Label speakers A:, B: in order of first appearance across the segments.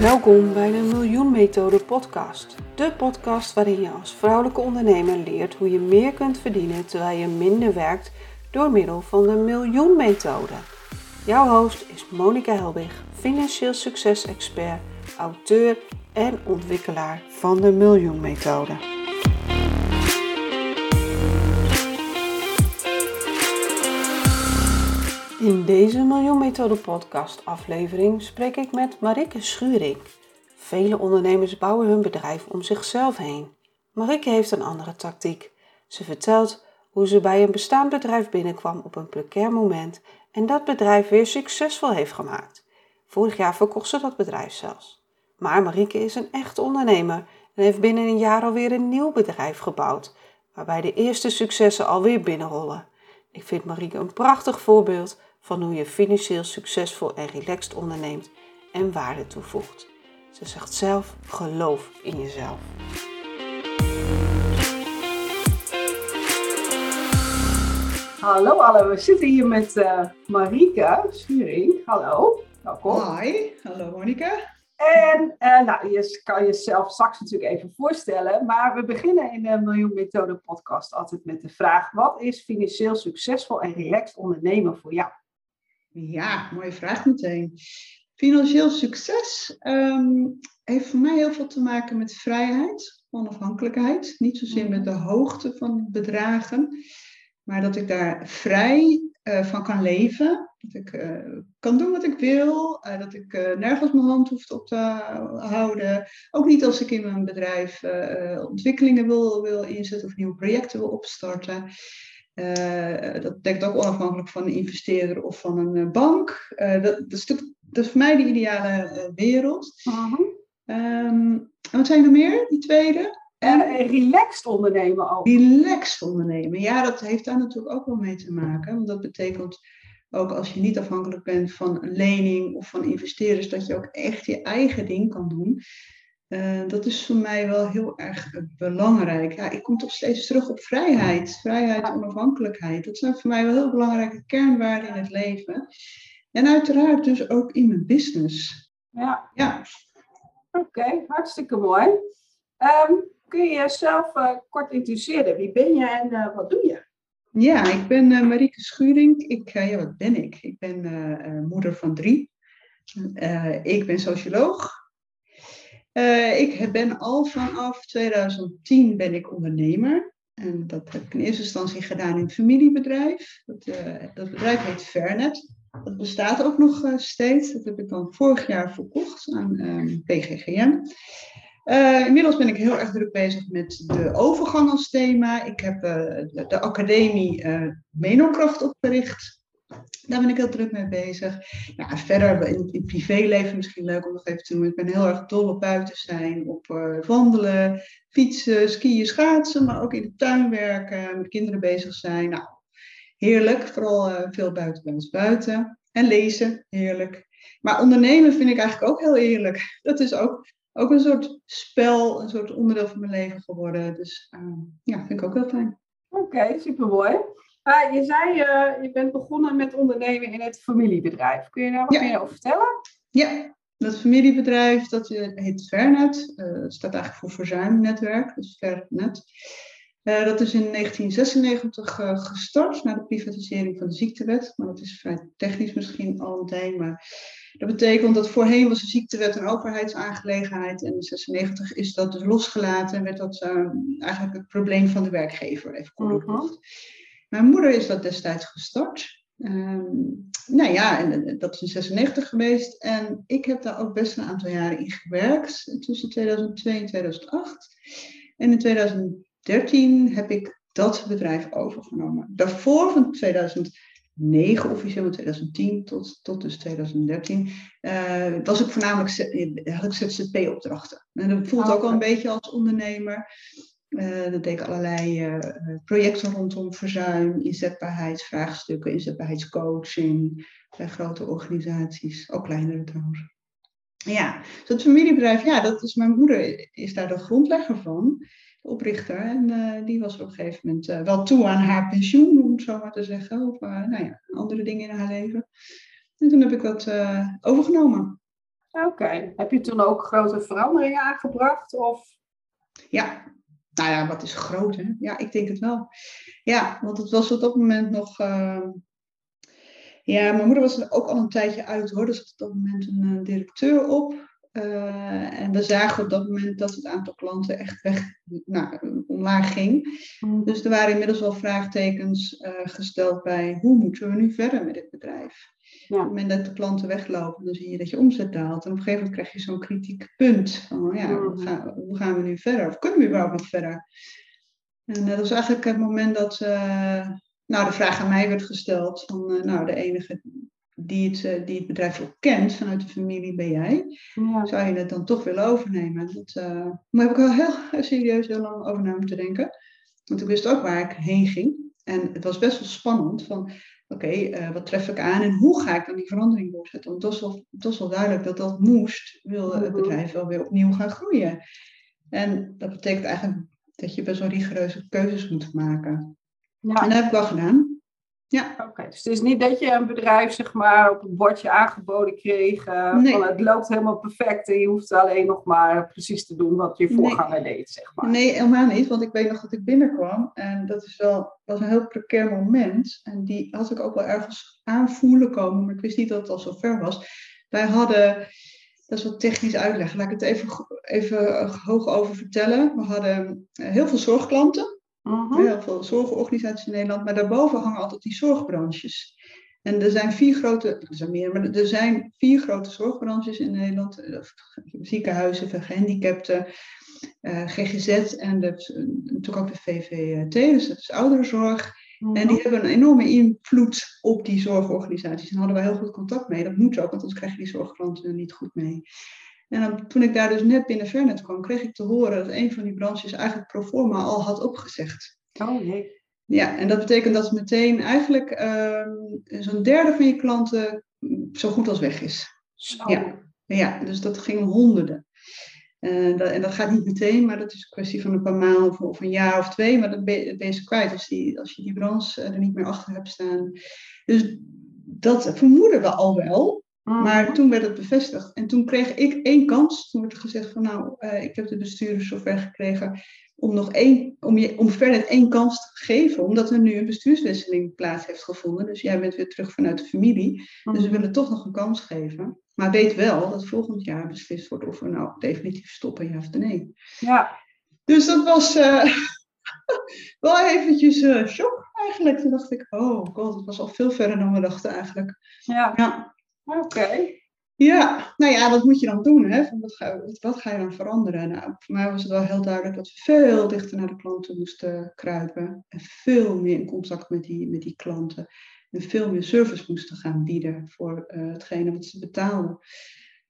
A: Welkom bij de Miljoen Methode podcast. De podcast waarin je als vrouwelijke ondernemer leert hoe je meer kunt verdienen terwijl je minder werkt door middel van de Miljoen Methode. Jouw host is Monika Helbig, financieel succesexpert, auteur en ontwikkelaar van de Miljoen Methode. In deze Miljoen Methode podcast aflevering spreek ik met Marike Schuring. Vele ondernemers bouwen hun bedrijf om zichzelf heen. Marike heeft een andere tactiek. Ze vertelt hoe ze bij een bestaand bedrijf binnenkwam op een precair moment en dat bedrijf weer succesvol heeft gemaakt. Vorig jaar verkocht ze dat bedrijf zelfs. Maar Marike is een echt ondernemer en heeft binnen een jaar alweer een nieuw bedrijf gebouwd, waarbij de eerste successen alweer binnenrollen. Ik vind Marike een prachtig voorbeeld van hoe je financieel succesvol en relaxed onderneemt en waarde toevoegt. Ze zegt zelf: geloof in jezelf. Hallo allen, we zitten hier met uh, Marike Schuring. Hallo, welkom.
B: Hi, hallo Monika.
A: En uh, nou, je kan jezelf straks natuurlijk even voorstellen, maar we beginnen in de Miljoen Methode podcast altijd met de vraag: wat is financieel succesvol en relaxed ondernemen voor jou?
B: Ja, mooie vraag meteen. Financieel succes um, heeft voor mij heel veel te maken met vrijheid, onafhankelijkheid. Niet zozeer met de hoogte van bedragen, maar dat ik daar vrij uh, van kan leven. Dat ik uh, kan doen wat ik wil, uh, dat ik nergens mijn hand hoef op te houden. Ook niet als ik in mijn bedrijf ontwikkelingen wil, wil inzetten of nieuwe projecten wil opstarten. Uh, dat dekt ook onafhankelijk van een investeerder of van een uh, bank. Uh, dat, dat, is dat, is voor mij de ideale wereld. -huh. um, en wat zijn er meer, die tweede?
A: En relaxed ondernemen ook.
B: Relaxed ondernemen, ja, dat heeft daar natuurlijk ook wel mee te maken. Want dat betekent ook als je niet afhankelijk bent van een lening of van investeerders, dat je ook echt je eigen ding kan doen. Uh, dat is voor mij wel heel erg belangrijk. Ja, ik kom toch steeds terug op vrijheid. Vrijheid en onafhankelijkheid. Dat zijn voor mij wel heel belangrijke kernwaarden in het leven. En uiteraard dus ook in mijn business.
A: Ja. ja. Oké, okay, hartstikke mooi. Um, kun je jezelf uh, kort introduceren? Wie ben je en uh, wat doe je?
B: Ja, ik ben Marieke Schuring. Ik, ja, wat ben ik? Ik ben moeder van drie. ik ben socioloog. Uh, ik ben al vanaf 2010 ben ik ondernemer. En dat heb ik in eerste instantie gedaan in het familiebedrijf. Dat, uh, dat bedrijf heet Vernet. Dat bestaat ook nog uh, steeds. Dat heb ik dan vorig jaar verkocht aan PGGM. inmiddels ben ik heel erg druk bezig met de overgang als thema. Ik heb de, de, academie Menokracht opgericht. Daar ben ik heel druk mee bezig. Verder in, in privéleven misschien leuk om nog even te doen. Ik ben heel erg dol op buiten zijn, op uh, wandelen, fietsen, skiën, schaatsen, maar ook in de tuin werken, met kinderen bezig zijn. Nou, heerlijk. Vooral uh, veel buiten bij ons buiten. En lezen, heerlijk. Maar ondernemen vind ik eigenlijk ook heel eerlijk. Dat is ook, ook een soort spel, een soort onderdeel van mijn leven geworden. Dus uh, ja, vind ik ook heel fijn.
A: Oké, okay, supermooi. Uh, je zei, uh, je bent begonnen met ondernemen in het familiebedrijf. Kun je daar wat ja. meer over vertellen?
B: Ja, dat familiebedrijf dat heet Vernet. Uh, staat eigenlijk voor verzuimnetwerk, dus Vernet. dat is in 1996 gestart na de privatisering van de ziektewet. Maar dat is vrij technisch misschien al meteen. Maar dat betekent dat voorheen was de ziektewet een overheidsaangelegenheid. En in 1996 is dat dus losgelaten en werd dat eigenlijk het probleem van de werkgever even kort uh -huh. Mijn moeder is dat destijds gestart. Um, nou ja, en dat is in 96 geweest. En ik heb daar ook best een aantal jaren in gewerkt. Tussen 2002 en 2008. En in 2013 heb ik dat bedrijf overgenomen. Daarvoor, van 2009 officieel, in 2010 tot, tot dus 2013, uh, was ik voornamelijk had ik ZZP-opdrachten. En dat voelt ook al een beetje als ondernemer. Uh, dat deed ik allerlei uh, projecten rondom verzuim, inzetbaarheidsvraagstukken, inzetbaarheidscoaching bij grote organisaties, ook kleinere trouwens. Ja, dus dat familiebedrijf, ja, dat is mijn moeder, is daar de grondlegger van, de oprichter. En uh, die was op een gegeven moment wel toe aan haar pensioen, om het zo maar te zeggen, of nou ja, andere dingen in haar leven. En toen heb ik dat overgenomen.
A: Oké. Heb je toen ook grote veranderingen aangebracht? Of?
B: Ja, nou ja, wat is groot, hè? Ja, ik denk het wel. Ja, want het was op dat moment nog... Uh... Ja, mijn moeder was er ook al een tijdje uit, hoor. Er zat op dat moment een directeur op. Uh, en we zagen op dat moment dat het aantal klanten echt weg, nou, omlaag ging. Mm. Dus er waren inmiddels wel vraagtekens uh, gesteld bij hoe moeten we nu verder met dit bedrijf. Ja. Op het moment dat de klanten weglopen, dan zie je dat je omzet daalt. En op een gegeven moment krijg je zo'n kritiek punt. Van, ja, hoe, mm. gaan, hoe, gaan, we nu verder? Of kunnen we überhaupt nog verder? En uh, dat was eigenlijk het moment dat nou, de vraag aan mij werd gesteld. Van, nou, de enige die het, eh, die het bedrijf ook kent vanuit de familie ben jij, ja. zou je het dan toch willen overnemen? Dat, uh, maar heb ik al heel serieus heel lang over na moeten denken. Want ik wist ook waar ik heen ging. En het was best wel spannend van, oké, eh, wat tref ik aan en hoe ga ik dan die verandering doorzetten? Want het was wel, het was wel duidelijk dat dat moest, wilde het mhm. bedrijf wel weer opnieuw gaan groeien. En dat betekent eigenlijk dat je best wel rigoureuze keuzes moet maken. Ja. En dat heb ik wel gedaan. Ja.
A: Oké, dus het is niet dat je een bedrijf zeg maar op een bordje aangeboden kreeg. Uh, nee. van, het loopt helemaal perfect en je hoeft alleen nog maar precies te doen wat je voorganger deed, zeg maar.
B: Nee, helemaal niet, want ik weet nog dat ik binnenkwam en dat is wel, was een heel precair moment. En die had ik ook wel ergens aanvoelen komen, maar ik wist niet dat het al zo ver was. Wij hadden, dat is wat technisch uitleg, laat ik het even, even hoog over vertellen. We hadden eh, heel veel zorgklanten. Mhm. Heel veel zorgorganisaties in Nederland, maar daarboven hangen altijd die zorgbranches. En er zijn vier grote, er zijn meer, maar er zijn vier grote zorgbranches in Nederland. Eh, ziekenhuizen gehandicapten, uh, GGZ en de, natuurlijk ook de VVT, dus dat is ouderenzorg. En die mhm. hebben een enorme invloed op die zorgorganisaties. En hadden we heel goed contact mee. Dat moet ook, want anders krijg je die zorgklanten niet goed mee. En dan, toen ik daar dus net binnen Vernet kwam, kreeg ik te horen dat een van die branches eigenlijk pro forma al had opgezegd.
A: Oh nee.
B: Ja, en dat betekent dat meteen eigenlijk uh, zo'n derde van je klanten zo goed als weg is.
A: Zo.
B: Ja. ja, dus dat ging om honderden. Uh, dat, en dat gaat niet meteen, maar dat is een kwestie van een paar maanden of, of een jaar of twee. Maar dan ben je, ben je kwijt als, die, als je die branche er niet meer achter hebt staan. Dus dat vermoeden we al wel. Maar mhm. toen werd het bevestigd. En toen kreeg ik één kans. Toen werd er gezegd van nou, uh, ik heb de bestuurders zover gekregen om nog één, om, je, om verder één kans te geven. Omdat er nu een bestuurswisseling plaats heeft gevonden. Dus jij bent weer terug vanuit de familie. Dus we mhm. willen toch nog een kans geven. Maar weet wel dat volgend jaar beslist wordt of we nou definitief stoppen, ja of nee.
A: Ja.
B: Dus dat was uh, wel eventjes uh, shock eigenlijk. Toen dacht ik, oh god, het was al veel verder dan we dachten eigenlijk.
A: Ja. ja. Oké.
B: Ja, nou ja, wat moet je dan doen? Hè? Wat, ga, je dan veranderen? Nou, voor mij was het wel heel duidelijk dat we veel dichter naar de klanten moesten kruipen. En veel meer in contact met die, met die klanten. En veel meer service moesten gaan bieden voor uh, hetgene wat ze betaalden.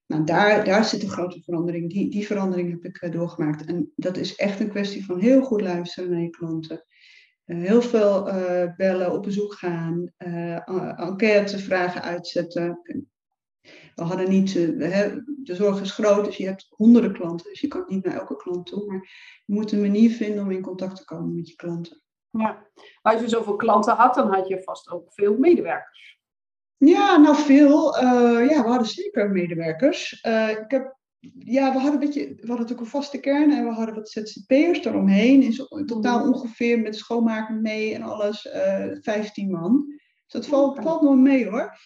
B: Nou, daar, daar zit een grote verandering. Die, die verandering heb ik uh, doorgemaakt. En dat is echt een kwestie van heel goed luisteren naar je klanten. Uh, heel veel bellen, op bezoek gaan, enquêtevragen uitzetten we hadden niet, de zorg is groot, dus je hebt honderden klanten, dus je kan niet naar elke klant toe. Maar je moet een manier vinden om in contact te komen met je klanten.
A: Ja, als je zoveel klanten had, dan had je vast ook veel medewerkers.
B: Ja, nou veel. Uh, ja, we hadden zeker medewerkers. Uh, ik heb, ja, we hadden, een beetje, we hadden natuurlijk een vaste kern en we hadden wat ZZP'ers eromheen. In totaal mhm. ongeveer met schoonmaken mee en alles uh, eh, 15 man. Dus dat valt, valt nog mee hoor.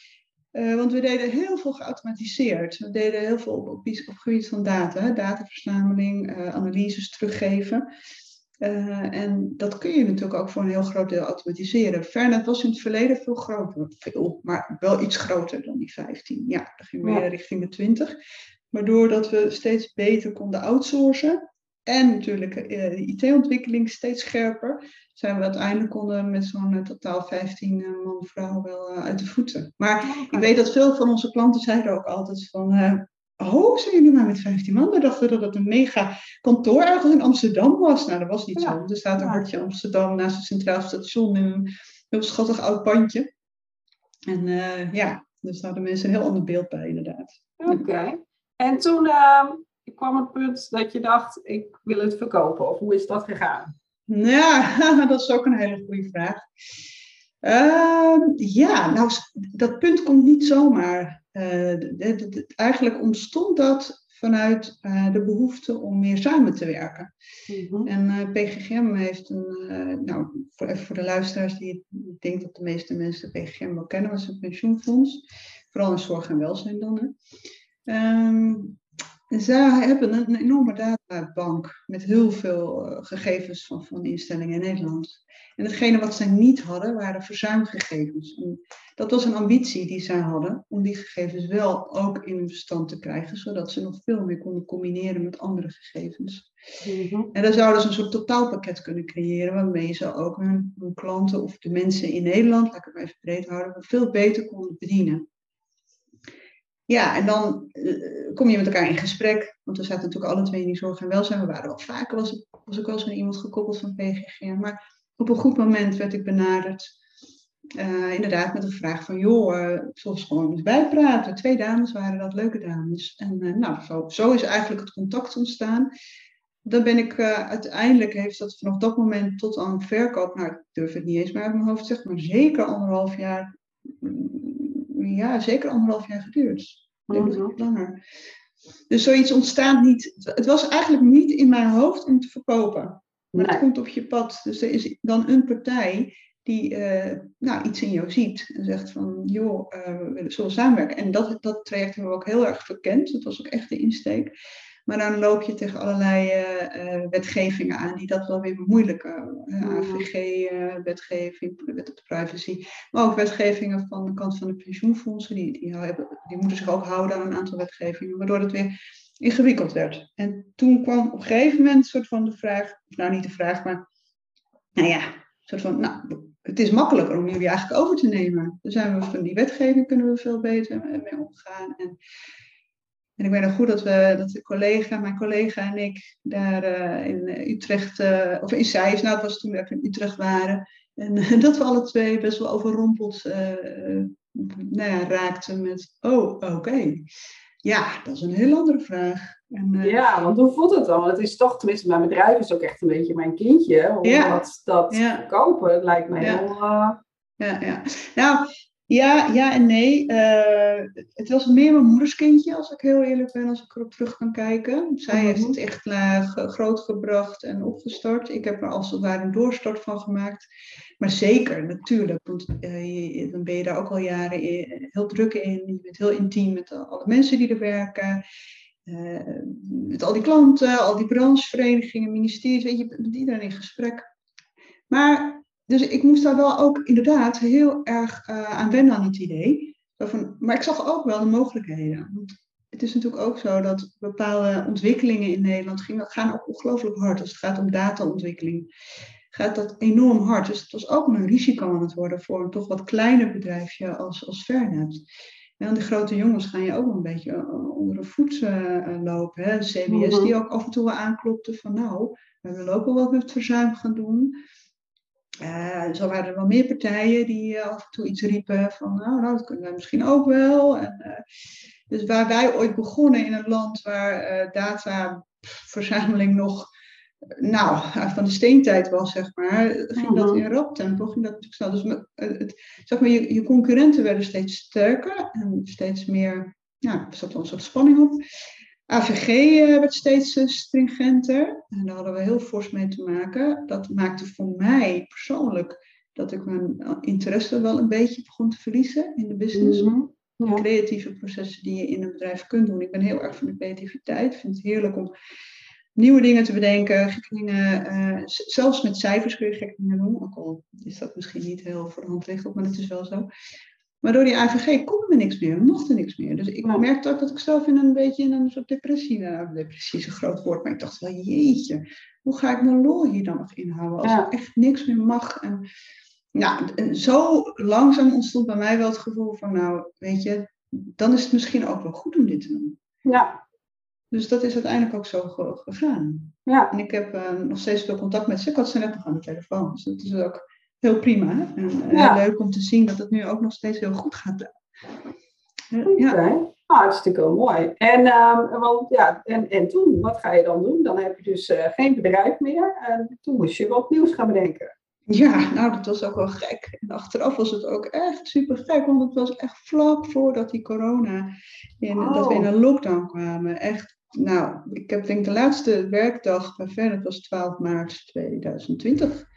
B: Uh, want we deden heel veel geautomatiseerd. We deden heel veel op, op, op gebied van data, dataverzameling, uh, analyses teruggeven. Uh, en dat kun je natuurlijk ook voor een heel groot deel automatiseren. Fernet was in het verleden veel groter, veel, maar wel iets groter dan die 15. Ja, dan ging ja. richting de 20. Maar doordat we steeds beter konden outsourcen en natuurlijk de IT-ontwikkeling steeds scherper, zijn we uiteindelijk konden met zo'n uh, totaal 15 uh, eh, man vrouw wel uit de voeten. Maar ik weet dat veel van onze klanten zeiden ook altijd van, oh, zijn jullie maar met 15 man? We dachten dat het een mega kantoor ergens in Amsterdam was. Nou, dat was niet ja. zo. Er staat een ja. hartje Amsterdam naast het Centraal Station in een heel schattig oud pandje. En ja, daar de mensen een heel ander beeld bij inderdaad.
A: Oké. En toen ehm, kwam het punt dat je dacht, ik wil het verkopen. Of hoe is dat gegaan?
B: Ja, dat is ook een hele goede vraag. Uh, ja, nou, dat punt komt niet zomaar. eigenlijk ontstond dat vanuit de behoefte om meer samen te werken. Mhm. En PGGM heeft een, nou, voor, even voor de luisteraars die ik denk dat de meeste mensen PGGM wel kennen, was een pensioenfonds, vooral in zorg en welzijn dan. Hè. Ehm, zij hebben een, enorme databank met heel veel eh, gegevens van, van instellingen in Nederland. En hetgene wat zij niet hadden, waren verzuimgegevens. En dat was een ambitie die zij hadden, om die gegevens wel ook in hun bestand te krijgen, zodat ze nog veel meer konden combineren met andere gegevens. Mhm. En dan zouden ze een soort totaalpakket kunnen creëren, waarmee ze ook hun, hun klanten of de mensen in Nederland, laat ik het maar even breed houden, veel beter konden bedienen. Ja, en dan eh, kom je met elkaar in gesprek. Want we zaten natuurlijk alle twee in die zorg en welzijn. We waren wel vaker, was ik, was ik wel eens met iemand gekoppeld van PGG. Maar op een goed moment werd ik benaderd. Uh, inderdaad, met de vraag van, joh, uh, zoals gewoon eens bijpraten. Twee dames waren dat, leuke dames. En nou, zo, zo is eigenlijk het contact ontstaan. Dan ben ik uiteindelijk, heeft dat vanaf dat moment tot aan verkoop, nou, ik durf het niet eens meer uit mijn hoofd te zeggen, maar zeker anderhalf jaar ja, zeker anderhalf jaar geduurd. Denk mm langer. Dus zoiets ontstaat niet. Het was eigenlijk niet in mijn hoofd om te verkopen. Maar het komt op je pad. Dus er is dan een partij die uh, nou, iets in jou ziet. En zegt van, joh, uh, we willen zo samenwerken. En dat, dat traject hebben we ook heel erg verkend. Dat was ook echt de insteek. Maar dan loop je tegen allerlei uh, wetgevingen aan die dat wel weer bemoeilijken. Uh, AVG-wetgeving, wet op de privacy. Maar ook wetgevingen van de kant van de pensioenfondsen. Die, die, hebben, die moeten zich ook houden aan een aantal wetgevingen. Waardoor het weer ingewikkeld werd. En toen kwam op een gegeven moment soort van de vraag, of nou niet de vraag, maar nou ja, soort van, nou, het is makkelijker om jullie eigenlijk over te nemen. Dan zijn we van die wetgeving kunnen we veel beter mee omgaan. En en ik weet nog goed dat, we, dat de collega, mijn collega en ik daar uh, in Utrecht, uh, of in Zeist, nou het was toen we in Utrecht waren. En dat we alle twee best wel overrompeld nou ja, raakten met, oh oké. Ja, dat is een heel andere vraag.
A: En, ja, want hoe voelt het dan? Het is toch, tenminste mijn bedrijf is ook echt een beetje mijn kindje. Om ja. dat, dat ja. kopen lijkt mij
B: ja.
A: heel...
B: Ja, ja. Nou, ja, ja en nee. Uh, het was meer mijn moeders kindje, als ik heel eerlijk ben, als ik erop terug kan kijken. Zij mhm. heeft het echt uh, grootgebracht en opgestart. Ik heb er als het ware een doorstart van gemaakt. Maar zeker, natuurlijk, want uh, dan ben je daar ook al jaren in, heel druk in. Je bent heel intiem met alle mensen die er werken. met al die klanten, al die brancheverenigingen, ministeries, weet je, met iedereen in gesprek. Maar dus ik moest daar wel ook inderdaad heel erg uh, aan wennen aan het idee. Van, maar ik zag ook wel de mogelijkheden. Want het is natuurlijk ook zo dat bepaalde ontwikkelingen in Nederland gaan ook ongelooflijk hard. Als het gaat om dataontwikkeling, gaat dat enorm hard. Dus het was ook een risico aan het worden voor een toch wat kleiner bedrijfje als, als Fernet. En de grote jongens gaan je ook wel een beetje eh, onder de voet uh, lopen. Hè? CBS mhm. die ook af en toe aanklopte van nou, we willen ook wel wat met verzuim gaan doen. Uh, zo waren er wel meer partijen die uh, af en toe iets riepen van, nou, nou, dat kunnen wij misschien ook wel. En, uh, dus waar wij ooit begonnen in een land waar dataverzameling nog, nou, van de steentijd was, zeg maar, ging dat mhm. in rap tempo, ging dat natuurlijk snel. Dus het, zeg maar, je, je concurrenten werden steeds sterker en steeds meer, ja, er zat wel een soort spanning op. AVG eh, werd steeds eh, stringenter en daar hadden we heel fors mee te maken. Dat maakte voor mij persoonlijk dat ik mijn eh, interesse wel een beetje begon te verliezen in de business. Mm Creatieve processen die je in een bedrijf kunt doen. Ik ben heel erg van de creativiteit. Ik vind het heerlijk om nieuwe dingen te bedenken, gekke dingen. zelfs met cijfers kun je gekke dingen doen. Ook al is dat misschien niet heel voor de hand liggend, maar het is wel zo. Maar door die AVG kon er niks meer, mocht er niks meer. Dus ik merkte ook dat ik zelf in een beetje in een soort depressie, nou, depressie is een groot woord, maar ik dacht wel, jeetje, hoe ga ik mijn lol hier dan nog inhouden als ik echt niks meer mag? En, ja, en zo langzaam ontstond bij mij wel het gevoel van, nou, weet je, dan is het misschien ook wel goed om dit te doen. Ja. Dus dat is uiteindelijk ook zo gegaan. Ja. En ik heb uh, nog steeds veel contact met ze. Ik had ze net nog aan de telefoon. Dus dat is ook heel prima. En uh, leuk om te zien dat het nu ook nog steeds heel goed gaat.
A: Uh, ja. Ah, hartstikke mooi. En, um, want, ja, en, en toen, wat ga je dan doen? Dan heb je dus uh, geen bedrijf meer. En toen moest je wat nieuws gaan bedenken.
B: Ja, nou, dat was ook wel gek. En achteraf was het ook echt super gek, want het was echt vlak voordat die corona, in, dat we in een lockdown kwamen. Echt, nou, ik heb denk de laatste werkdag bij dat was 12 maart 2020.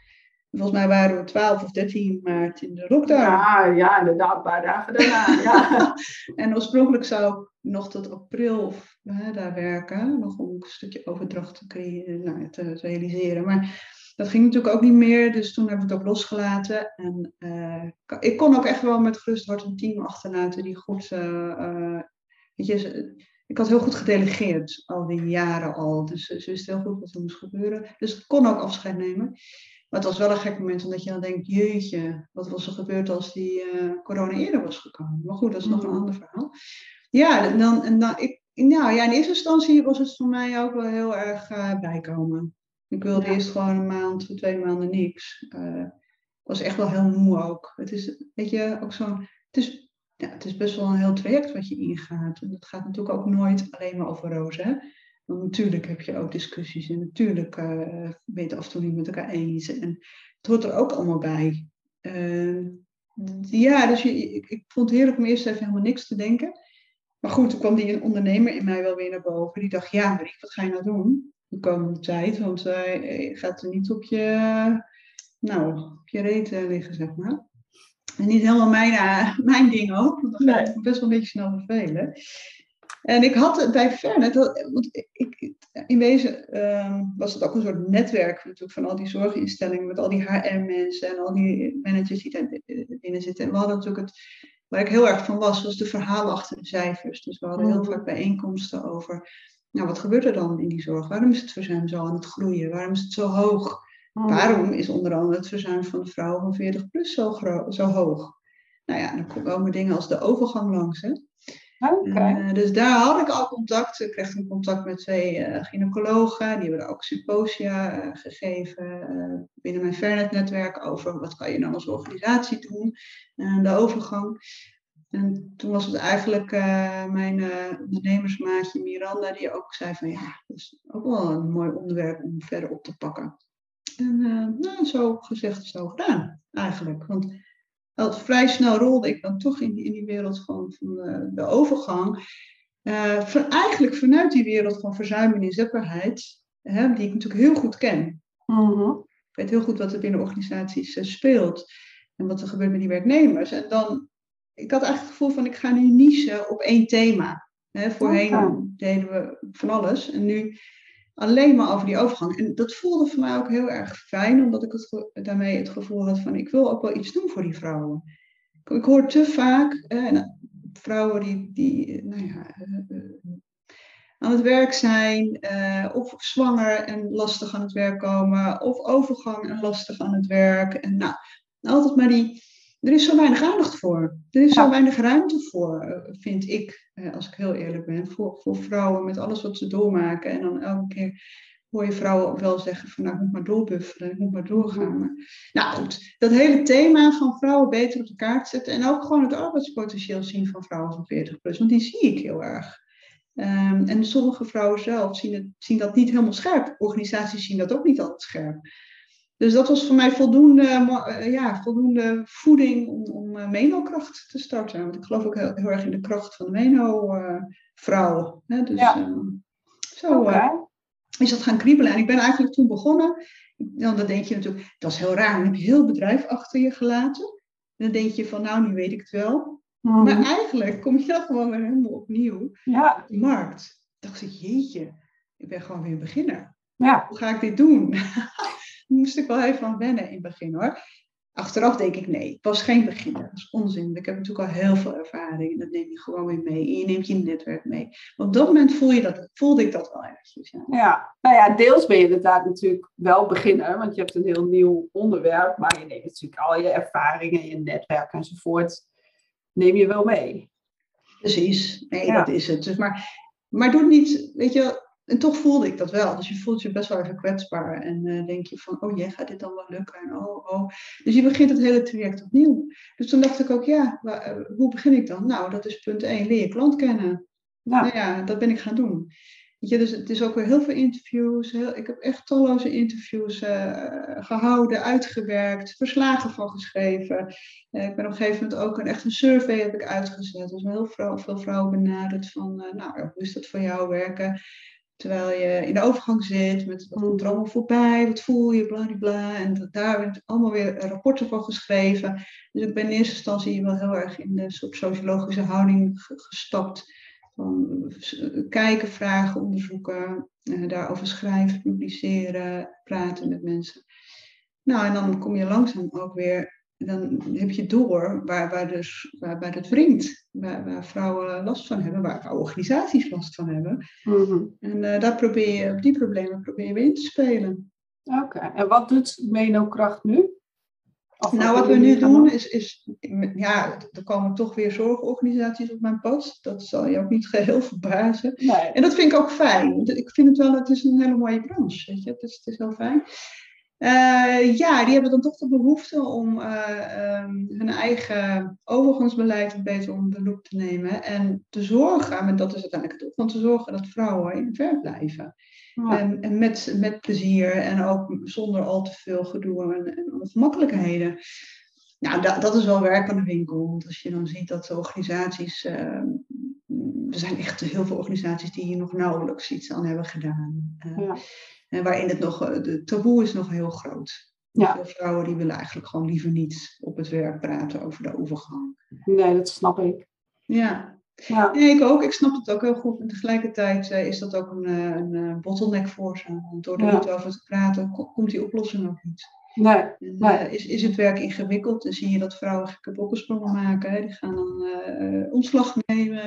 B: Volgens mij waren we 12 of 13 maart in de lockdown.
A: Ja, ja inderdaad, een paar dagen daarna. ja.
B: en oorspronkelijk zou ik nog tot april hè, daar werken, nog om een stukje overdracht te, creëren, nou, te realiseren. Maar dat ging natuurlijk ook niet meer, dus toen hebben we het ook losgelaten. En uh, ik kon ook echt wel met gerust hart een team achterlaten die goed. Uh, weet je, ik had heel goed gedelegeerd al die jaren al. Dus ze wist heel goed wat er moest gebeuren. Dus ik kon ook afscheid nemen. Maar het was wel een gek moment, omdat je dan denkt: jeetje, wat was er gebeurd als die uh, corona eerder was gekomen? Maar goed, dat is nog een mm. ander verhaal. Ja, dan, en dan, ik, nou, ja, in eerste instantie was het voor mij ook wel heel erg bijkomen. Ik wilde eerst gewoon een maand, twee maanden niks. Uh, ik was echt wel heel moe ook. Het is, weet je, ook zo'n. Het is, ja, het is best wel een heel traject wat je ingaat. En dat gaat natuurlijk ook nooit alleen maar over rozen. Want natuurlijk heb je ook discussies en natuurlijk uh, ben je het af en toe niet met elkaar eens. En het hoort er ook allemaal bij. Uh, ja, dus je, ik, ik, vond het heerlijk om eerst even helemaal niks te denken. Maar goed, toen kwam die ondernemer in mij wel weer naar boven. Die dacht, ja, Marie, wat ga je nou doen? de komende tijd. Want uh, je gaat er niet op je, nou, op je reet liggen, zeg maar. En niet helemaal mijn, mijn ding ook, want dan gaat het best wel een beetje snel vervelen. En ik had bij Fernet, want ik, in wezen um, was het ook een soort netwerk natuurlijk van al die zorginstellingen met al die HR-mensen en al die managers die daar binnen zitten. En we hadden natuurlijk het, waar ik heel erg van was, was de verhalen achter de cijfers. Dus we hadden heel mhm. vaak bijeenkomsten over nou, wat gebeurt er dan in die zorg? Waarom is het verzuim zo aan het groeien? Waarom is het zo hoog? Hmm. Waarom is onder andere het verzuim van de vrouwen van 40 plus zo, zo hoog? Nou ja, dan komen dingen als de overgang langs. Hè? Uh, dus daar had ik al contact. Ik kreeg een contact met twee uh, gynaecologen. Die hebben ook symposia uh, gegeven binnen mijn Fairnet-netwerk over wat kan je dan als organisatie doen. de overgang. En toen was het eigenlijk mijn ondernemersmaatje Miranda die ook zei van ja, dat is ook wel een mooi onderwerp om verder op te pakken. En nou, zo gezegd, zo gedaan eigenlijk. Want al vrij snel rolde ik dan toch in die, in die wereld van, van de overgang. Van, eigenlijk vanuit die wereld van verzuim en inzetbaarheid, hè, die ik natuurlijk heel goed ken. Mhm. Ik weet heel goed wat er binnen organisaties speelt en wat er gebeurt met die werknemers. En dan ik had eigenlijk het gevoel van ik ga nu nichen op één thema. voorheen deden we van alles en nu alleen maar over die overgang. En dat voelde voor mij ook heel erg fijn, omdat ik het, daarmee het gevoel had van ik wil ook wel iets doen voor die vrouwen. Ik, hoor te vaak vrouwen die, die nou ja, eh, eh, aan het werk zijn, of zwanger en lastig aan het werk komen, of overgang en lastig aan het werk. En nou, altijd maar die, er is zo weinig aandacht voor. Er is zo weinig ruimte voor, eh, vind ik, eh, als ik heel eerlijk ben, voor, voor vrouwen met alles wat ze doormaken. En dan elke keer hoor je vrouwen wel zeggen van nou, ik moet maar doorbuffelen, ik moet maar doorgaan. Maar, nou goed, dat hele thema van vrouwen beter op de kaart zetten en ook gewoon het arbeidspotentieel zien van vrouwen van 40 plus, want die zie ik heel erg. Um, en sommige vrouwen zelf zien, het, zien dat niet helemaal scherp. Organisaties zien dat ook niet altijd scherp. Dus dat was voor mij voldoende, eh, ja, voldoende voeding om, om uh, menokracht te starten. Want ik geloof ook heel, heel erg in de kracht van de meno-vrouw. Uh, dus ja. zo is dat gaan kriebelen. En ik ben eigenlijk toen begonnen. Dan, dan denk je natuurlijk, dat is heel raar. Dan heb je heel bedrijf achter je gelaten. En dan denk je van, nou, nu weet ik het wel. Mhm. Maar eigenlijk kom je dan gewoon weer helemaal opnieuw ja. op de markt. Ik dacht ik, jeetje, ik ben gewoon weer een beginner. Ja. Hoe ga ik dit doen? moest ik wel even aan wennen in het begin hoor. Achteraf denk ik, nee, ik was geen beginner. Dat is onzin. Ik heb natuurlijk al heel veel ervaring. En dat neem je gewoon weer mee. En je neemt je netwerk mee. Maar op dat moment voel je dat, voelde ik dat wel eventjes. Ja.
A: ja, nou ja, deels ben je inderdaad natuurlijk wel beginner. Want je hebt een heel nieuw onderwerp. Maar je neemt natuurlijk al je ervaringen, je netwerk enzovoort. Neem je wel mee.
B: Precies. Nee, dat is het. Dus maar, maar doe niet, weet je, en toch voelde ik dat wel. Dus je voelt je best wel even kwetsbaar. En uh, denk je van, oh jee, gaat dit dan wel lukken? En oh, oh. Dus je begint het hele traject opnieuw. Dus toen dacht ik ook, ja, eh, hoe begin ik dan? Nou, dat is punt 1, leer je klant kennen. Nou ja, dat ben ik gaan doen. weet je, dus het is ook weer heel veel interviews. Heel, ik heb echt talloze interviews gehouden, uitgewerkt, verslagen van geschreven. ik ben op een gegeven moment ook een, echt een survey heb ik uitgezet. Dus heel veel, veel vrouwen benaderd van, nou, hoe is dat voor jou werken? Terwijl je in de overgang zit, met wat komt er allemaal voorbij, wat voel je, bla En daar werd allemaal weer rapporten van geschreven. Dus ik ben in eerste instantie wel heel erg in de soort sociologische houding gestapt. Van kijken, vragen, onderzoeken, eh, daarover schrijven, publiceren, praten met mensen. Nou, en dan kom je langzaam ook weer dan heb je door waar, waar, dus, waar, waar het wringt. Waar, waar vrouwen last van hebben, waar, organisaties last van hebben. Mhm. En uh, daar probeer je, op die problemen probeer je in te spelen.
A: Oké, en wat doet Menokracht nu?
B: nou, wat we nu doen is, is, ja, er komen toch weer zorgorganisaties op mijn pad. Dat zal je ook niet geheel verbazen. Nee. En dat vind ik ook fijn. Ik vind het wel, het is een hele mooie branche, weet je. Het is, het is heel fijn. Uh, ja, die hebben dan toch de behoefte om uh, um, hun eigen overgangsbeleid beter onder de loep te nemen en te zorgen, en dat is uiteindelijk het doel, van te zorgen dat vrouwen in werk blijven. En, en, met, met plezier en ook zonder al te veel gedoe en, en ongemakkelijkheden. Nou, dat, dat is wel werk aan de winkel. Want als je dan ziet dat de organisaties, uh, er zijn echt heel veel organisaties die hier nog nauwelijks iets aan hebben gedaan. Ja. En waarin het nog, eh, de taboe is nog heel groot. Ja. Veel vrouwen die willen eigenlijk gewoon liever niet op het werk praten over de overgang.
A: Nee, dat snap ik.
B: Ja. ja. Nee, ik ook. Ik snap het ook heel goed. En tegelijkertijd uh, is dat ook een, eh, een bottleneck voor ze. Want door er niet over te praten, komt die oplossing ook niet. Nee, nee. is, is het werk ingewikkeld en zie je dat vrouwen gekke bokkensprongen maken. Die gaan dan uh, omslag nemen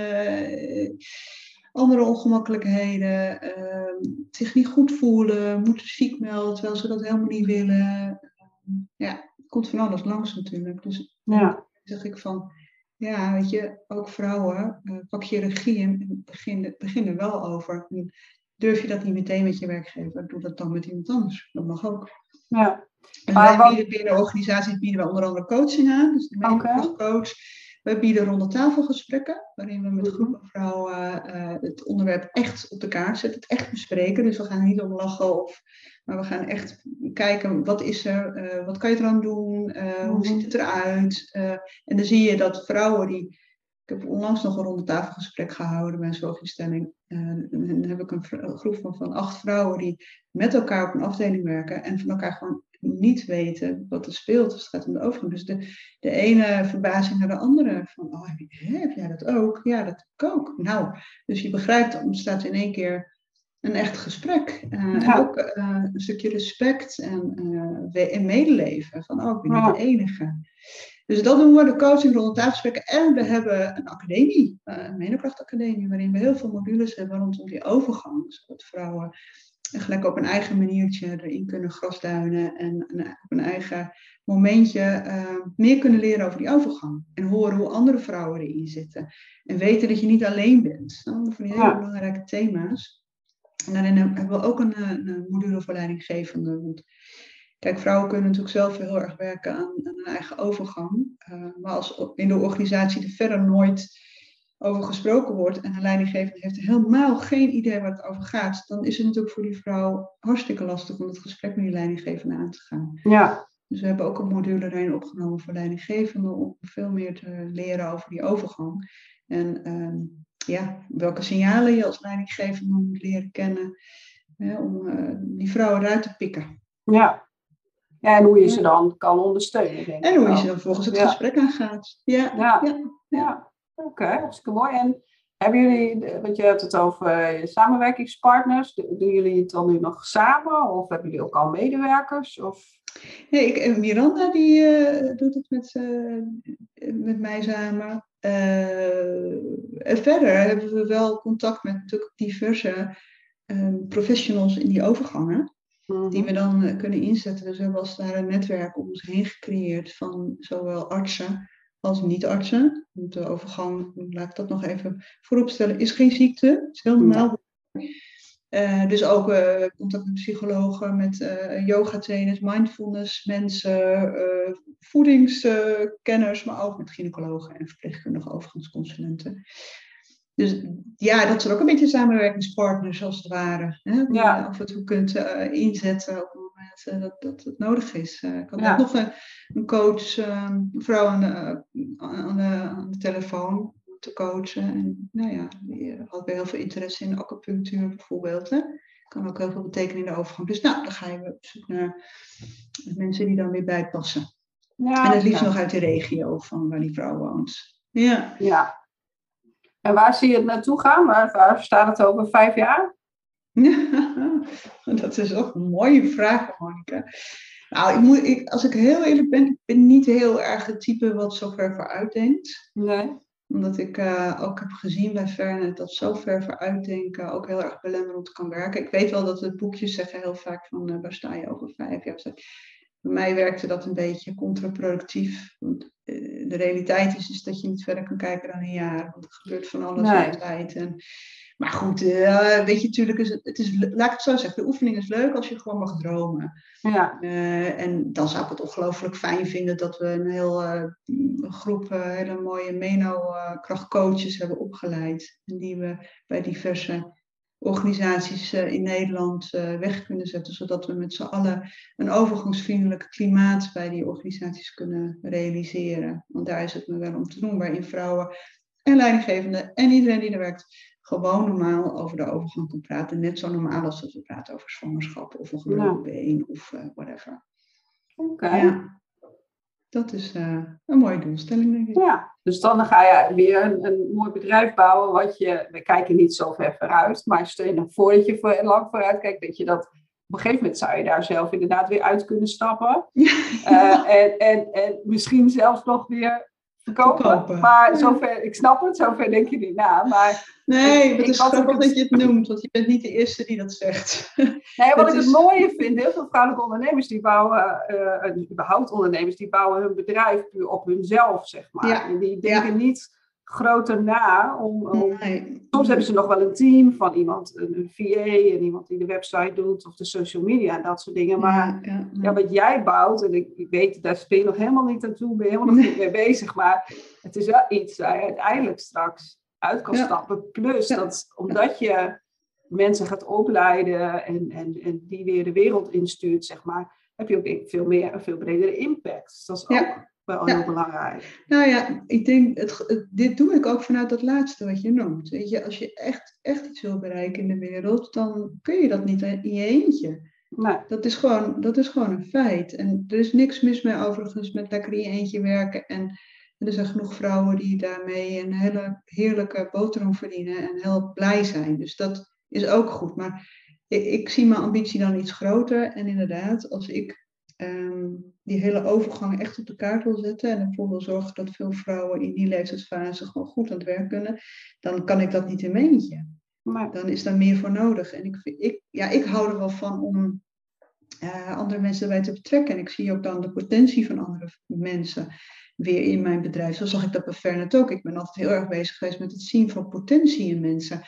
B: andere ongemakkelijkheden, uh, zich niet goed voelen, moeten ziek melden terwijl ze dat helemaal niet willen. Uh, ja, het komt van alles langs natuurlijk. Dus ja. zeg ik van, ja, weet je, ook vrouwen, uh, pak je regie en begin, begin er wel over. En durf je dat niet meteen met je werkgever, doe dat dan met iemand anders. Dat mag ook. Ja. En wij bieden binnen organisaties bieden we onder andere coaching aan. Dus de okay. coach we bieden ronde tafelgesprekken, waarin we met mhm. groepen vrouwen uh, het onderwerp echt op de kaart zetten, het echt bespreken. Dus we gaan niet om lachen, of, maar we gaan echt kijken wat is er, uh, wat kan je eraan doen, uh, hoe ziet mhm. het eruit. en dan zie je dat vrouwen die, ik heb onlangs nog een ronde tafelgesprek gehouden bij een zorginstelling. En dan heb ik een groep van, van acht vrouwen die met elkaar op een afdeling werken en van elkaar gewoon niet weten wat er speelt als het gaat om de overgang. Dus de, de ene verbazing naar de andere. Van, oh, heb jij dat ook? Ja, dat heb ik ook. Nou, dus je begrijpt, er ontstaat in één keer een echt gesprek. Uh, En ook uh, een stukje respect en, uh, en medeleven. Van, oh, ik ben niet de enige. Dus dat doen we, de coaching rond tafelgesprekken. En we hebben een academie, een menokrachtacademie, waarin we heel veel modules hebben rondom die overgang. Zodat vrouwen en gelijk op een eigen maniertje erin kunnen grasduinen en op een eigen momentje uh, meer kunnen leren over die overgang. En horen hoe andere vrouwen erin zitten. En weten dat je niet alleen bent. Nou, van die hele belangrijke thema's. En daarin hebben we ook een, een module voor leidinggevende. Want kijk, vrouwen kunnen natuurlijk zelf heel erg werken aan, aan hun eigen overgang. Uh, maar als in de organisatie er verder nooit over gesproken wordt en een leidinggevende heeft helemaal geen idee waar het over gaat, dan is het natuurlijk voor die vrouw hartstikke lastig om het gesprek met die leidinggevende aan te gaan. Ja. Dus we hebben ook een module erin opgenomen voor leidinggevenden om veel meer te leren over die overgang. En ehm, ja, welke signalen je als leidinggevende moet leren kennen hè, om uh, die vrouwen eruit te pikken.
A: Ja. ja, en hoe je ze dan kan ondersteunen. Denk
B: en hoe je ze dan volgens het gesprek aangaat. Ja, ja. ja.
A: ja. Oké, okay, hartstikke mooi. En hebben jullie, want je hebt het over samenwerkingspartners, doen jullie het dan nu nog samen of hebben jullie ook al medewerkers? Of?
B: Nee, ik, eh, Miranda die uh, doet het met, uh, met mij samen. Uh, en verder hebben we wel contact met natuurlijk diverse professionals in die overgangen. Die we dan kunnen inzetten. Dus we hebben als daar een netwerk om ons heen gecreëerd van zowel artsen als niet-artsen. De overgang, laat ik dat nog even vooropstellen, is geen ziekte. Het is heel normaal. Uh, dus ook uh, contact met psychologen, met uh, yoga trainers, mindfulness mensen, voedingskenners, maar ook met gynaecologen en verpleegkundige overgangsconsulenten. Dus ja, dat zijn ook een beetje samenwerkingspartners als het ware. Hè, die je af en toe kunt uh, inzetten op het moment uh, dat, dat het nodig is. Uh, ik had ja. nog een, een coach, een vrouw aan de, aan, de, aan de telefoon te coachen. En nou ja, die had weer heel veel interesse in acupunctuur bijvoorbeeld. Hè. Kan ook heel veel betekenen in de overgang. Dus nou, dan ga je op zoek naar mensen die dan weer bijpassen. Ja, en het liefst nog uit de regio van waar die vrouw woont. Ja.
A: ja. En waar zie je het naartoe gaan? Waar, waar staat het over vijf jaar?
B: dat is ook een mooie vraag, Monika. Nou, ik moet, ik, als ik heel eerlijk ben, ik ben niet heel erg het type wat zo ver vooruit denkt. Nee. Omdat ik uh, ook heb gezien bij Fernet dat zo ver vooruitdenken ook heel erg belemmerend kan werken. Ik weet wel dat het boekjes zeggen heel vaak van uh, waar sta je over vijf jaar. Bij mij werkte dat een beetje contraproductief. Want eh, de realiteit is, is dat je niet verder kan kijken dan een jaar. Want er gebeurt van alles nee. altijd. En, maar goed, uh, weet je, natuurlijk is het, het is, laat ik het zo zeggen, de oefening is leuk als je gewoon mag dromen. Ja. Uh, en dan zou ik het ongelooflijk fijn vinden dat we een heel uh, groep hele mooie meno-krachtcoaches hebben opgeleid. En die we bij diverse organisaties eh, in Nederland eh, weg kunnen zetten, zodat we met z'n allen een overgangsvriendelijk klimaat bij die organisaties kunnen realiseren. Want daar is het me wel om te doen, waarin vrouwen en leidinggevenden en iedereen die er werkt gewoon normaal over de overgang kan praten. Net zo normaal als dat we praten over zwangerschap of een gebroken been of uh, whatever.
A: Oké. Ja
B: dat is uh, een mooie doelstelling, denk ik.
A: Ja, dus dan ga je weer een, een, mooi bedrijf bouwen. Wat je, we kijken niet zo ver vooruit, maar stel je nog voor dat je voor, lang vooruit kijkt, dat je dat op een gegeven moment zou je daar zelf inderdaad weer uit kunnen stappen. Ja. Uh, en, en, en misschien zelfs nog weer verkopen. Maar zover, ik snap het, zover denk je niet na. Maar
B: nee, het is grappig dat je het noemt, want je bent niet de eerste die dat zegt.
A: Nee, wat ik het mooie vind, heel veel vrouwelijke ondernemers die bouwen, uh, überhaupt ondernemers, die bouwen hun bedrijf puur op hunzelf, zeg maar. Ja. En die denken niet groter na. Om, om... Soms hebben ze nog wel een team van iemand, een VA en iemand die de website doet of de social media en dat soort dingen. Maar ja, ja, wat jij bouwt, en ik, ik weet, daar speel je nog helemaal niet aan toe, ben je helemaal nog niet mee bezig. Maar het is wel iets waar je uiteindelijk straks uit kan stappen. Plus dat omdat je mensen gaat opleiden en, en, en die weer de wereld instuurt, zeg maar, heb je ook veel meer, een veel bredere impact. Dus dat is ook wel heel belangrijk.
B: Nou ja, ik denk, het, dit doe ik ook vanuit dat laatste wat je noemt. Weet je, als je echt, echt iets wil bereiken in de wereld, dan kun je dat niet in je eentje. Dat, is gewoon, dat is gewoon een feit. En er is niks mis mee overigens met lekker in je eentje werken. En, er zijn genoeg vrouwen die daarmee een hele heerlijke boterham verdienen en heel blij zijn. Dus dat is ook goed. Maar ik, ik zie mijn ambitie dan iets groter. En inderdaad, als ik Ehm, die hele overgang echt op de kaart wil zetten en ervoor wil zorgen dat veel vrouwen in die leeftijdsfase gewoon goed aan het werk kunnen, dan kan ik dat niet in mijn eentje. Maar dan is daar meer voor nodig. En ik, ik, ja, ik hou er wel van om uh, andere mensen erbij te betrekken. En ik zie ook dan de potentie van andere mensen weer in mijn bedrijf. Zo zag ik dat bij Fernet ook. Ik ben altijd heel erg bezig geweest met het zien van potentie in mensen.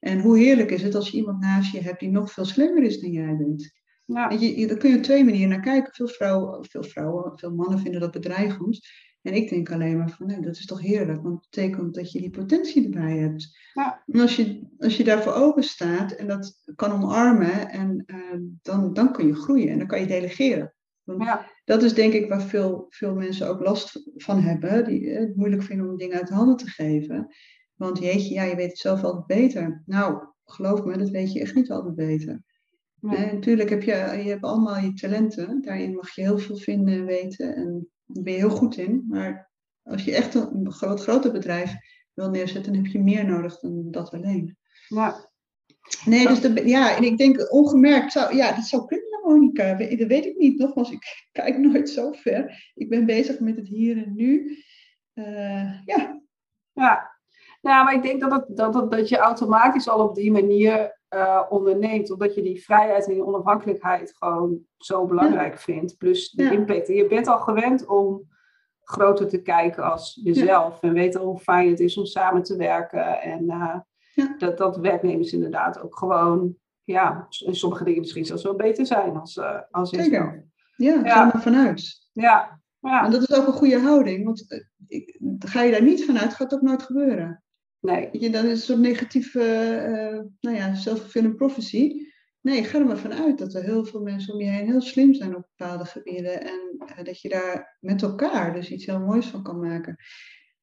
B: En hoe heerlijk is het als je iemand naast je hebt die nog veel slimmer is dan jij bent. Ja. Je, daar kun je op twee manieren naar kijken. Veel vrouwen, veel vrouwen, veel mannen vinden dat bedreigend. En ik denk alleen maar van, nee, dat is toch heerlijk, want het betekent dat je die potentie erbij hebt. Ja. En als je, als je daarvoor open staat en dat kan omarmen, en, uh, dan, dan kun je groeien en dan kan je delegeren. ja. Dat is denk ik waar veel, veel mensen ook last van hebben, die eh, het moeilijk vinden om dingen uit handen te geven. Want jeetje, ja, je weet het zelf altijd beter. Nou, geloof me, dat weet je echt niet altijd beter. En natuurlijk heb je, je hebt allemaal je talenten. Daarin mag je heel veel vinden en weten. En daar ben je heel goed in. Maar als je echt een groot, groter bedrijf wil neerzetten, dan heb je meer nodig dan dat alleen. Ja. Nee, dus de, ja, en ik denk ongemerkt, zou, ja, dat zou kunnen, Monika. Dat weet ik niet. Nogmaals, ik kijk nooit zo ver. Ik ben bezig met het hier en nu. Uh, ja.
A: Ja. Nou, maar ik denk dat, het, dat, dat, dat je automatisch al op die manier uh, onderneemt, omdat je die vrijheid en die onafhankelijkheid gewoon zo belangrijk vindt. Plus de impact. je bent al gewend om groter te kijken als jezelf. En weet al hoe fijn het is om samen te werken. En uh, dat, dat werknemers inderdaad ook gewoon, ja, in sommige dingen misschien zelfs wel beter zijn als, uh, als jezelf.
B: Ja, ga er vanuit.
A: Ja.
B: ja. En dat is ook een goede houding, want ik, ga je daar niet vanuit, gaat het ook nooit gebeuren.
A: Nee.
B: Je, dan is een soort negatieve, uh, nou ja, self-fulfilling prophecy. Nee, ga er maar vanuit dat er heel veel mensen om je heen heel slim zijn op bepaalde gebieden. En uh, dat je daar met elkaar dus iets heel moois van kan maken.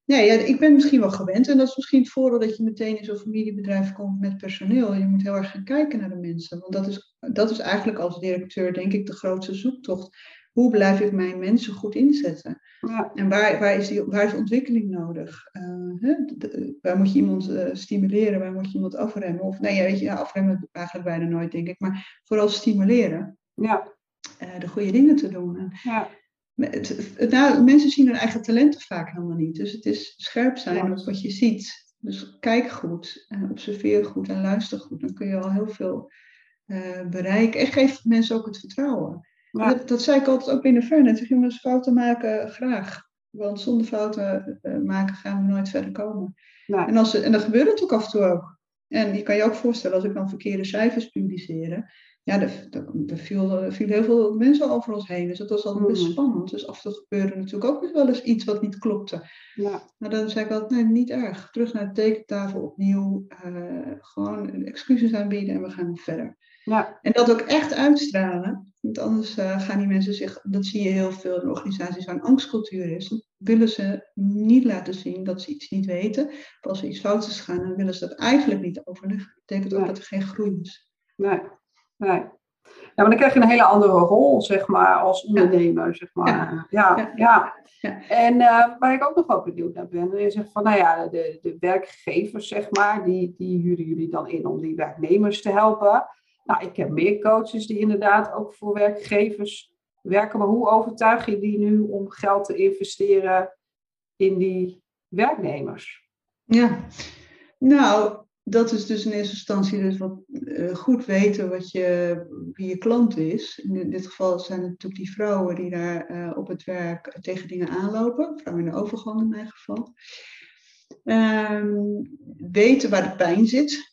B: Nee, ja, ik ben misschien wel gewend. En dat is misschien het voordeel dat je meteen in zo'n familiebedrijf komt met personeel. Je moet heel erg gaan kijken naar de mensen. Want dat is, dat is eigenlijk als directeur, denk ik, de grootste zoektocht. Hoe blijf ik mijn mensen goed inzetten? Ja. En waar, waar, is die, waar is ontwikkeling nodig? Uh, hè? waar moet je iemand uh, stimuleren? Waar moet je iemand afremmen? Of nee, ja, weet je, ja, afremmen eigenlijk bijna nooit, denk ik. Maar vooral stimuleren.
A: Ja.
B: Uh, de goede dingen te doen. En, ja. Het, het, nou, mensen zien hun eigen talenten vaak helemaal niet. Dus het is scherp zijn op wat je ziet. Dus kijk goed en observeer goed en luister goed. Dan kun je al heel veel uh, bereiken. En geef mensen ook het vertrouwen. Dat, dat, zei ik altijd ook binnen. Je moet fouten maken graag. Want zonder fouten uh, maken gaan we nooit verder komen. En, als, en dat gebeurt het ook af en toe ook. En je kan je ook voorstellen, als ik dan verkeerde cijfers publiceerde, ja, er, er, viel, er viel heel veel mensen over ons heen. Dus dat was al best mm. spannend. Dus af en toe gebeurde natuurlijk ook wel eens iets wat niet klopte.
A: Ja.
B: Maar dan zei ik altijd, nee, niet erg. Terug naar de tekentafel opnieuw. Uh, gewoon excuses aanbieden en we gaan verder.
A: Ja.
B: En dat ook echt uitstralen. Want anders uh, gaan die mensen zich, dat zie je heel veel in organisaties waar een angstcultuur is. Dan willen ze niet laten zien dat ze iets niet weten. Of als er iets fout is gaan, dan willen ze dat eigenlijk niet overleggen. Dat betekent ook dat er geen groei is.
A: Nee. Nee. Ja, maar dan krijg je een hele andere rol, zeg maar, als ondernemer, zeg maar. Ja, ja. ja. En uh, waar ik ook nog wel benieuwd naar ben, je zegt van, nou ja, de, de werkgevers, zeg maar, die, die huren jullie dan in om die werknemers te helpen. Nou, ik heb meer coaches die inderdaad ook voor werkgevers werken, maar hoe overtuig je die nu om geld te investeren in die werknemers?
B: Ja, nou, dat is dus in eerste instantie dus wat uh, goed weten wat je, wie je klant is. In dit geval zijn het natuurlijk die vrouwen die daar uh, op het werk tegen dingen aanlopen. Vrouwen in de overgang in mijn geval. Um, weten waar de pijn zit.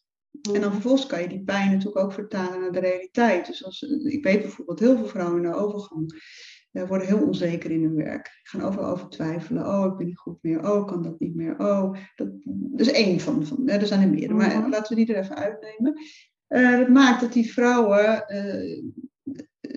B: En dan vervolgens kan je die pijn natuurlijk ook vertalen naar de realiteit. Dus als, ik weet bijvoorbeeld heel veel vrouwen in de overgang worden heel onzeker in hun werk. Gaan overal over twijfelen. Oh, ik ben niet goed meer. Oh, ik kan dat niet meer. Oh, dat, dat is één van. van er zijn er meer. Maar mhm. laten we die er even uitnemen. Uh, dat maakt dat die vrouwen uh,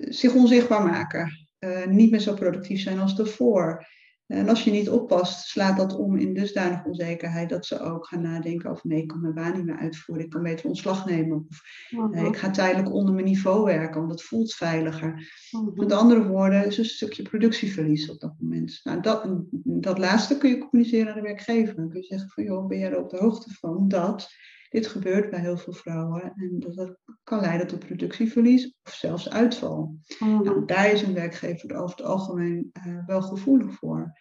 B: zich onzichtbaar maken. Niet meer zo productief zijn als daarvoor. En als je niet oppast, slaat dat om in dusdanig onzekerheid dat ze ook gaan nadenken over nee, ik kan mijn baan niet meer uitvoeren, ik kan beter ontslag nemen. Of uh ik ga tijdelijk onder mijn niveau werken, want dat voelt veiliger. Uh Met andere woorden, is een stukje productieverlies op dat moment. Nou, dat, dat laatste kun je communiceren aan de werkgever. Dan kun je zeggen van joh, ben jij er op de hoogte van dat dit gebeurt bij heel veel vrouwen en dat, kan leiden tot productieverlies of zelfs uitval. Mhm. Nou, daar is een werkgever over het algemeen uh, wel gevoelig voor.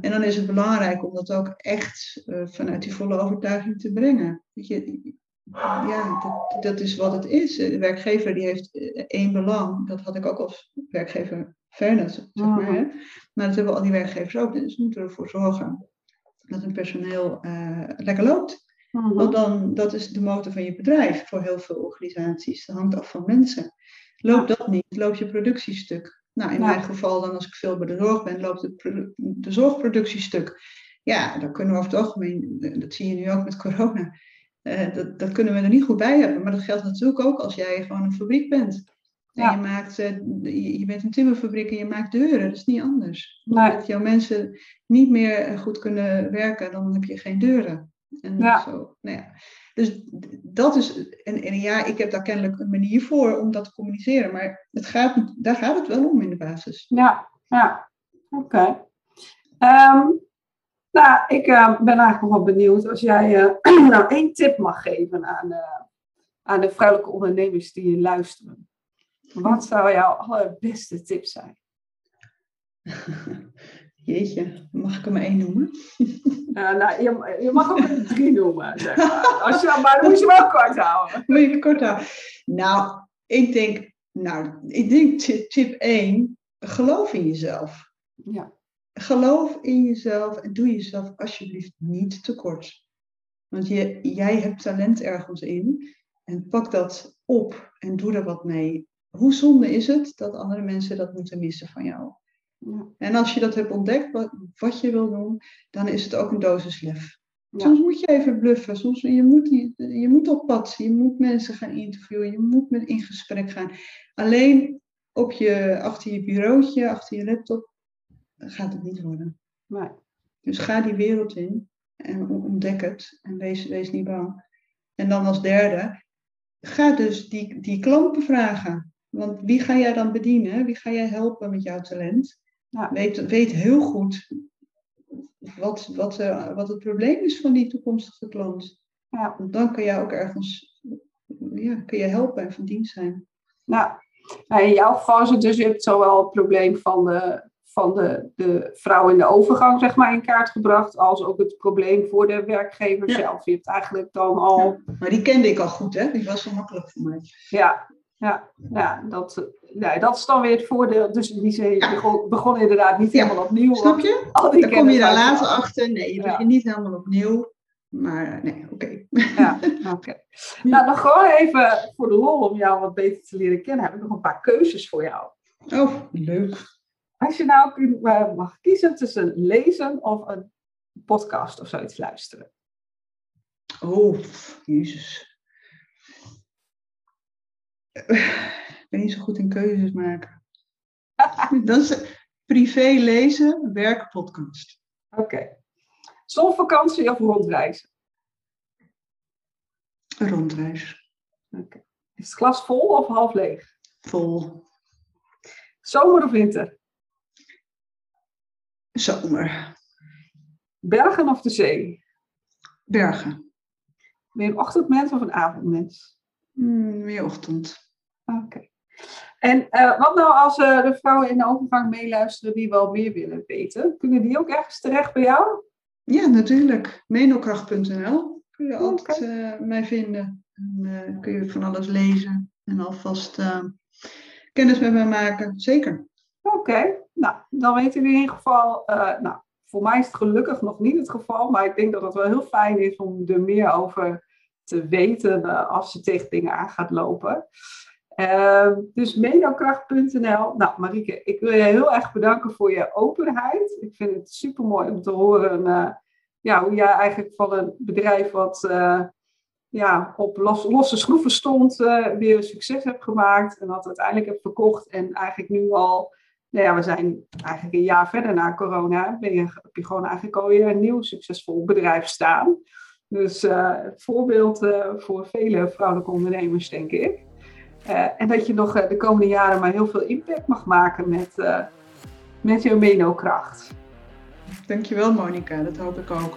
B: En dan is het belangrijk om dat ook echt uh, vanuit die volle overtuiging te brengen. Weet je, ja, dat, dat, is wat het is. De werkgever die heeft eh, één belang. Dat had ik ook als werkgever fairness, zeg maar. Mhm. Hè? Maar dat hebben al die werkgevers ook. Dus we moeten ervoor zorgen dat hun personeel uh, lekker loopt. Mhm. Want dan, dat is de motor van je bedrijf voor heel veel organisaties. Dat hangt af van mensen. Loopt dat niet, loopt je productiestuk. Nou, in mijn geval dan als ik veel bij de zorg ben, loopt het de zorgproductiestuk. Ja, dan kunnen we over het algemeen, dat zie je nu ook met corona, uh, dat, dat kunnen we er niet goed bij hebben. Maar dat geldt natuurlijk ook als jij gewoon een fabriek bent. En je, maakt, uh, je, je, bent een timmerfabriek en je maakt deuren. Dat is niet anders. Nee. Als jouw mensen niet meer goed kunnen werken, dan heb je geen deuren. En ja. Zo, nou ja. Dus dat is, en, en ja, ik heb daar kennelijk een manier voor om dat te communiceren, maar het gaat, daar gaat het wel om in de basis.
A: Ja, ja, oké. Ehm, nou, ik uh, ben eigenlijk wel benieuwd als jij uh, nou één tip mag geven aan, uh, aan de vrouwelijke ondernemers die je luisteren. Wat zou jouw allerbeste tip zijn?
B: Jeetje, mag ik er maar één noemen?
A: Uh, nou, je, je, mag ook een drie noemen, zeg maar. Als je, maar dan moet je wel kort houden.
B: Moet je kort houden. Nou, ik denk, nou, ik denk tip 1, geloof in jezelf.
A: Ja.
B: Geloof in jezelf en doe jezelf alsjeblieft niet tekort. Want je, jij hebt talent ergens in en pak dat op en doe er wat mee. Hoe zonde is het dat andere mensen dat moeten missen van jou? En als je dat hebt ontdekt, wat, wat, je wil doen, dan is het ook een dosis lef. Soms moet je even bluffen. Soms je moet, je moet op pad. Je moet mensen gaan interviewen. Je moet met in gesprek gaan. Alleen op je, achter je bureautje, achter je laptop, gaat het niet worden.
A: Nee.
B: Dus ga die wereld in en ontdek het. En wees, wees niet bang. En dan als derde, ga dus die, die klanten vragen. Want wie ga jij dan bedienen? Wie ga jij helpen met jouw talent? Ja. Weet, weet heel goed wat, wat, uh, wat het probleem is van die toekomstige klant. Ja. Want dan kun jij ook ergens ja, kun je helpen en van dienst zijn.
A: Nou, in jouw geval is het dus, je hebt zowel het probleem van de, van de, de vrouw in de overgang zeg maar, in kaart gebracht, als ook het probleem voor de werkgever zelf. Je hebt eigenlijk dan al...
B: maar die kende ik al goed, hè? Die was zo makkelijk voor mij.
A: Ja, ja, ja dat, nee, dat is dan weer het voordeel. Dus die zee begon, begon, inderdaad niet helemaal opnieuw.
B: Snap je? Al die dan kom je daar later achter. Nee, je begint niet helemaal opnieuw. Maar nee, oké.
A: Ja, oké. Nou, dan gewoon even voor de lol om jou wat beter te leren kennen, heb ik nog een paar keuzes voor jou.
B: Oh, leuk.
A: Als je nou eh, mag kiezen tussen lezen of een podcast of zoiets luisteren.
B: Oh, jezus. Ik ben niet zo goed in keuzes maken. Dat is privé lezen, werk, podcast.
A: Oké. Okay. Zonvakantie of rondreizen?
B: Rondreis.
A: Oké. Is het glas vol of half leeg?
B: Vol.
A: Zomer of winter?
B: Zomer.
A: Bergen of de zee?
B: Bergen.
A: Ben je een ochtendmens of een avondmens?
B: Mm, meer ochtend.
A: En uh, wat nou als uh, de vrouwen in de overgang meeluisteren die wel meer willen weten? Kunnen die ook ergens terecht bij jou?
B: Ja, natuurlijk. Menokracht.nl kun je altijd uh, mij vinden. En, kun je van alles lezen en alvast kennis met mij maken. Zeker.
A: Oké, nou, dan weten jullie in ieder geval, nou, voor mij is het gelukkig nog niet het geval, maar ik denk dat het wel heel fijn is om er meer over te weten als je tegen dingen aan gaat lopen. Uh, dus menokracht.nl. Nou, Marieke, ik wil je heel erg bedanken voor je openheid. Ik vind het super mooi om te horen uh, ja, hoe jij eigenlijk van een bedrijf wat uh, ja, op los, losse schroeven stond, eh, weer succes hebt gemaakt. En dat uiteindelijk hebt verkocht. En eigenlijk nu al, nou ja, we zijn eigenlijk een jaar verder na corona. Ben je, heb je gewoon eigenlijk alweer een nieuw succesvol bedrijf staan. Dus voorbeeld voor vele vrouwelijke ondernemers, denk ik. Uh, en dat je nog uh, de komende jaren maar heel veel impact mag maken met, uh, met je menokracht.
B: Dankjewel Monika, dat hoop ik ook.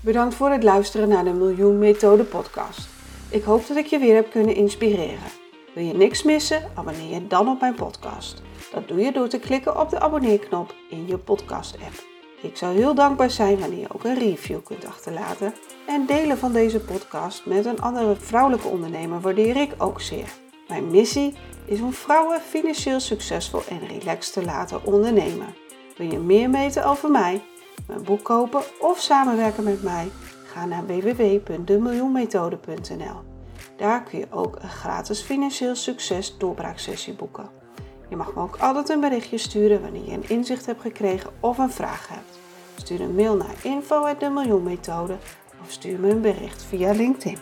A: Bedankt voor het luisteren naar de Miljoen Methode podcast. Ik hoop dat ik je weer heb kunnen inspireren. Wil je niks missen? Abonneer je dan op mijn podcast. Dat doe je door te klikken op de abonneerknop in je podcast app. Ik zou heel dankbaar zijn wanneer je ook een review kunt achterlaten. En delen van deze podcast met een andere vrouwelijke ondernemer waardeer ik ook zeer. Mijn missie is om vrouwen financieel succesvol en relaxed te laten ondernemen. Wil je meer weten over mij, mijn boek kopen of samenwerken met mij? Ga naar www.demiljoenmethode.nl. Daar kun je ook een gratis financieel succes doorbraaksessie boeken. Je mag me ook altijd een berichtje sturen wanneer je een inzicht hebt gekregen of een vraag hebt. Stuur een mail naar info.demiljoenmethode of stuur me een bericht via LinkedIn.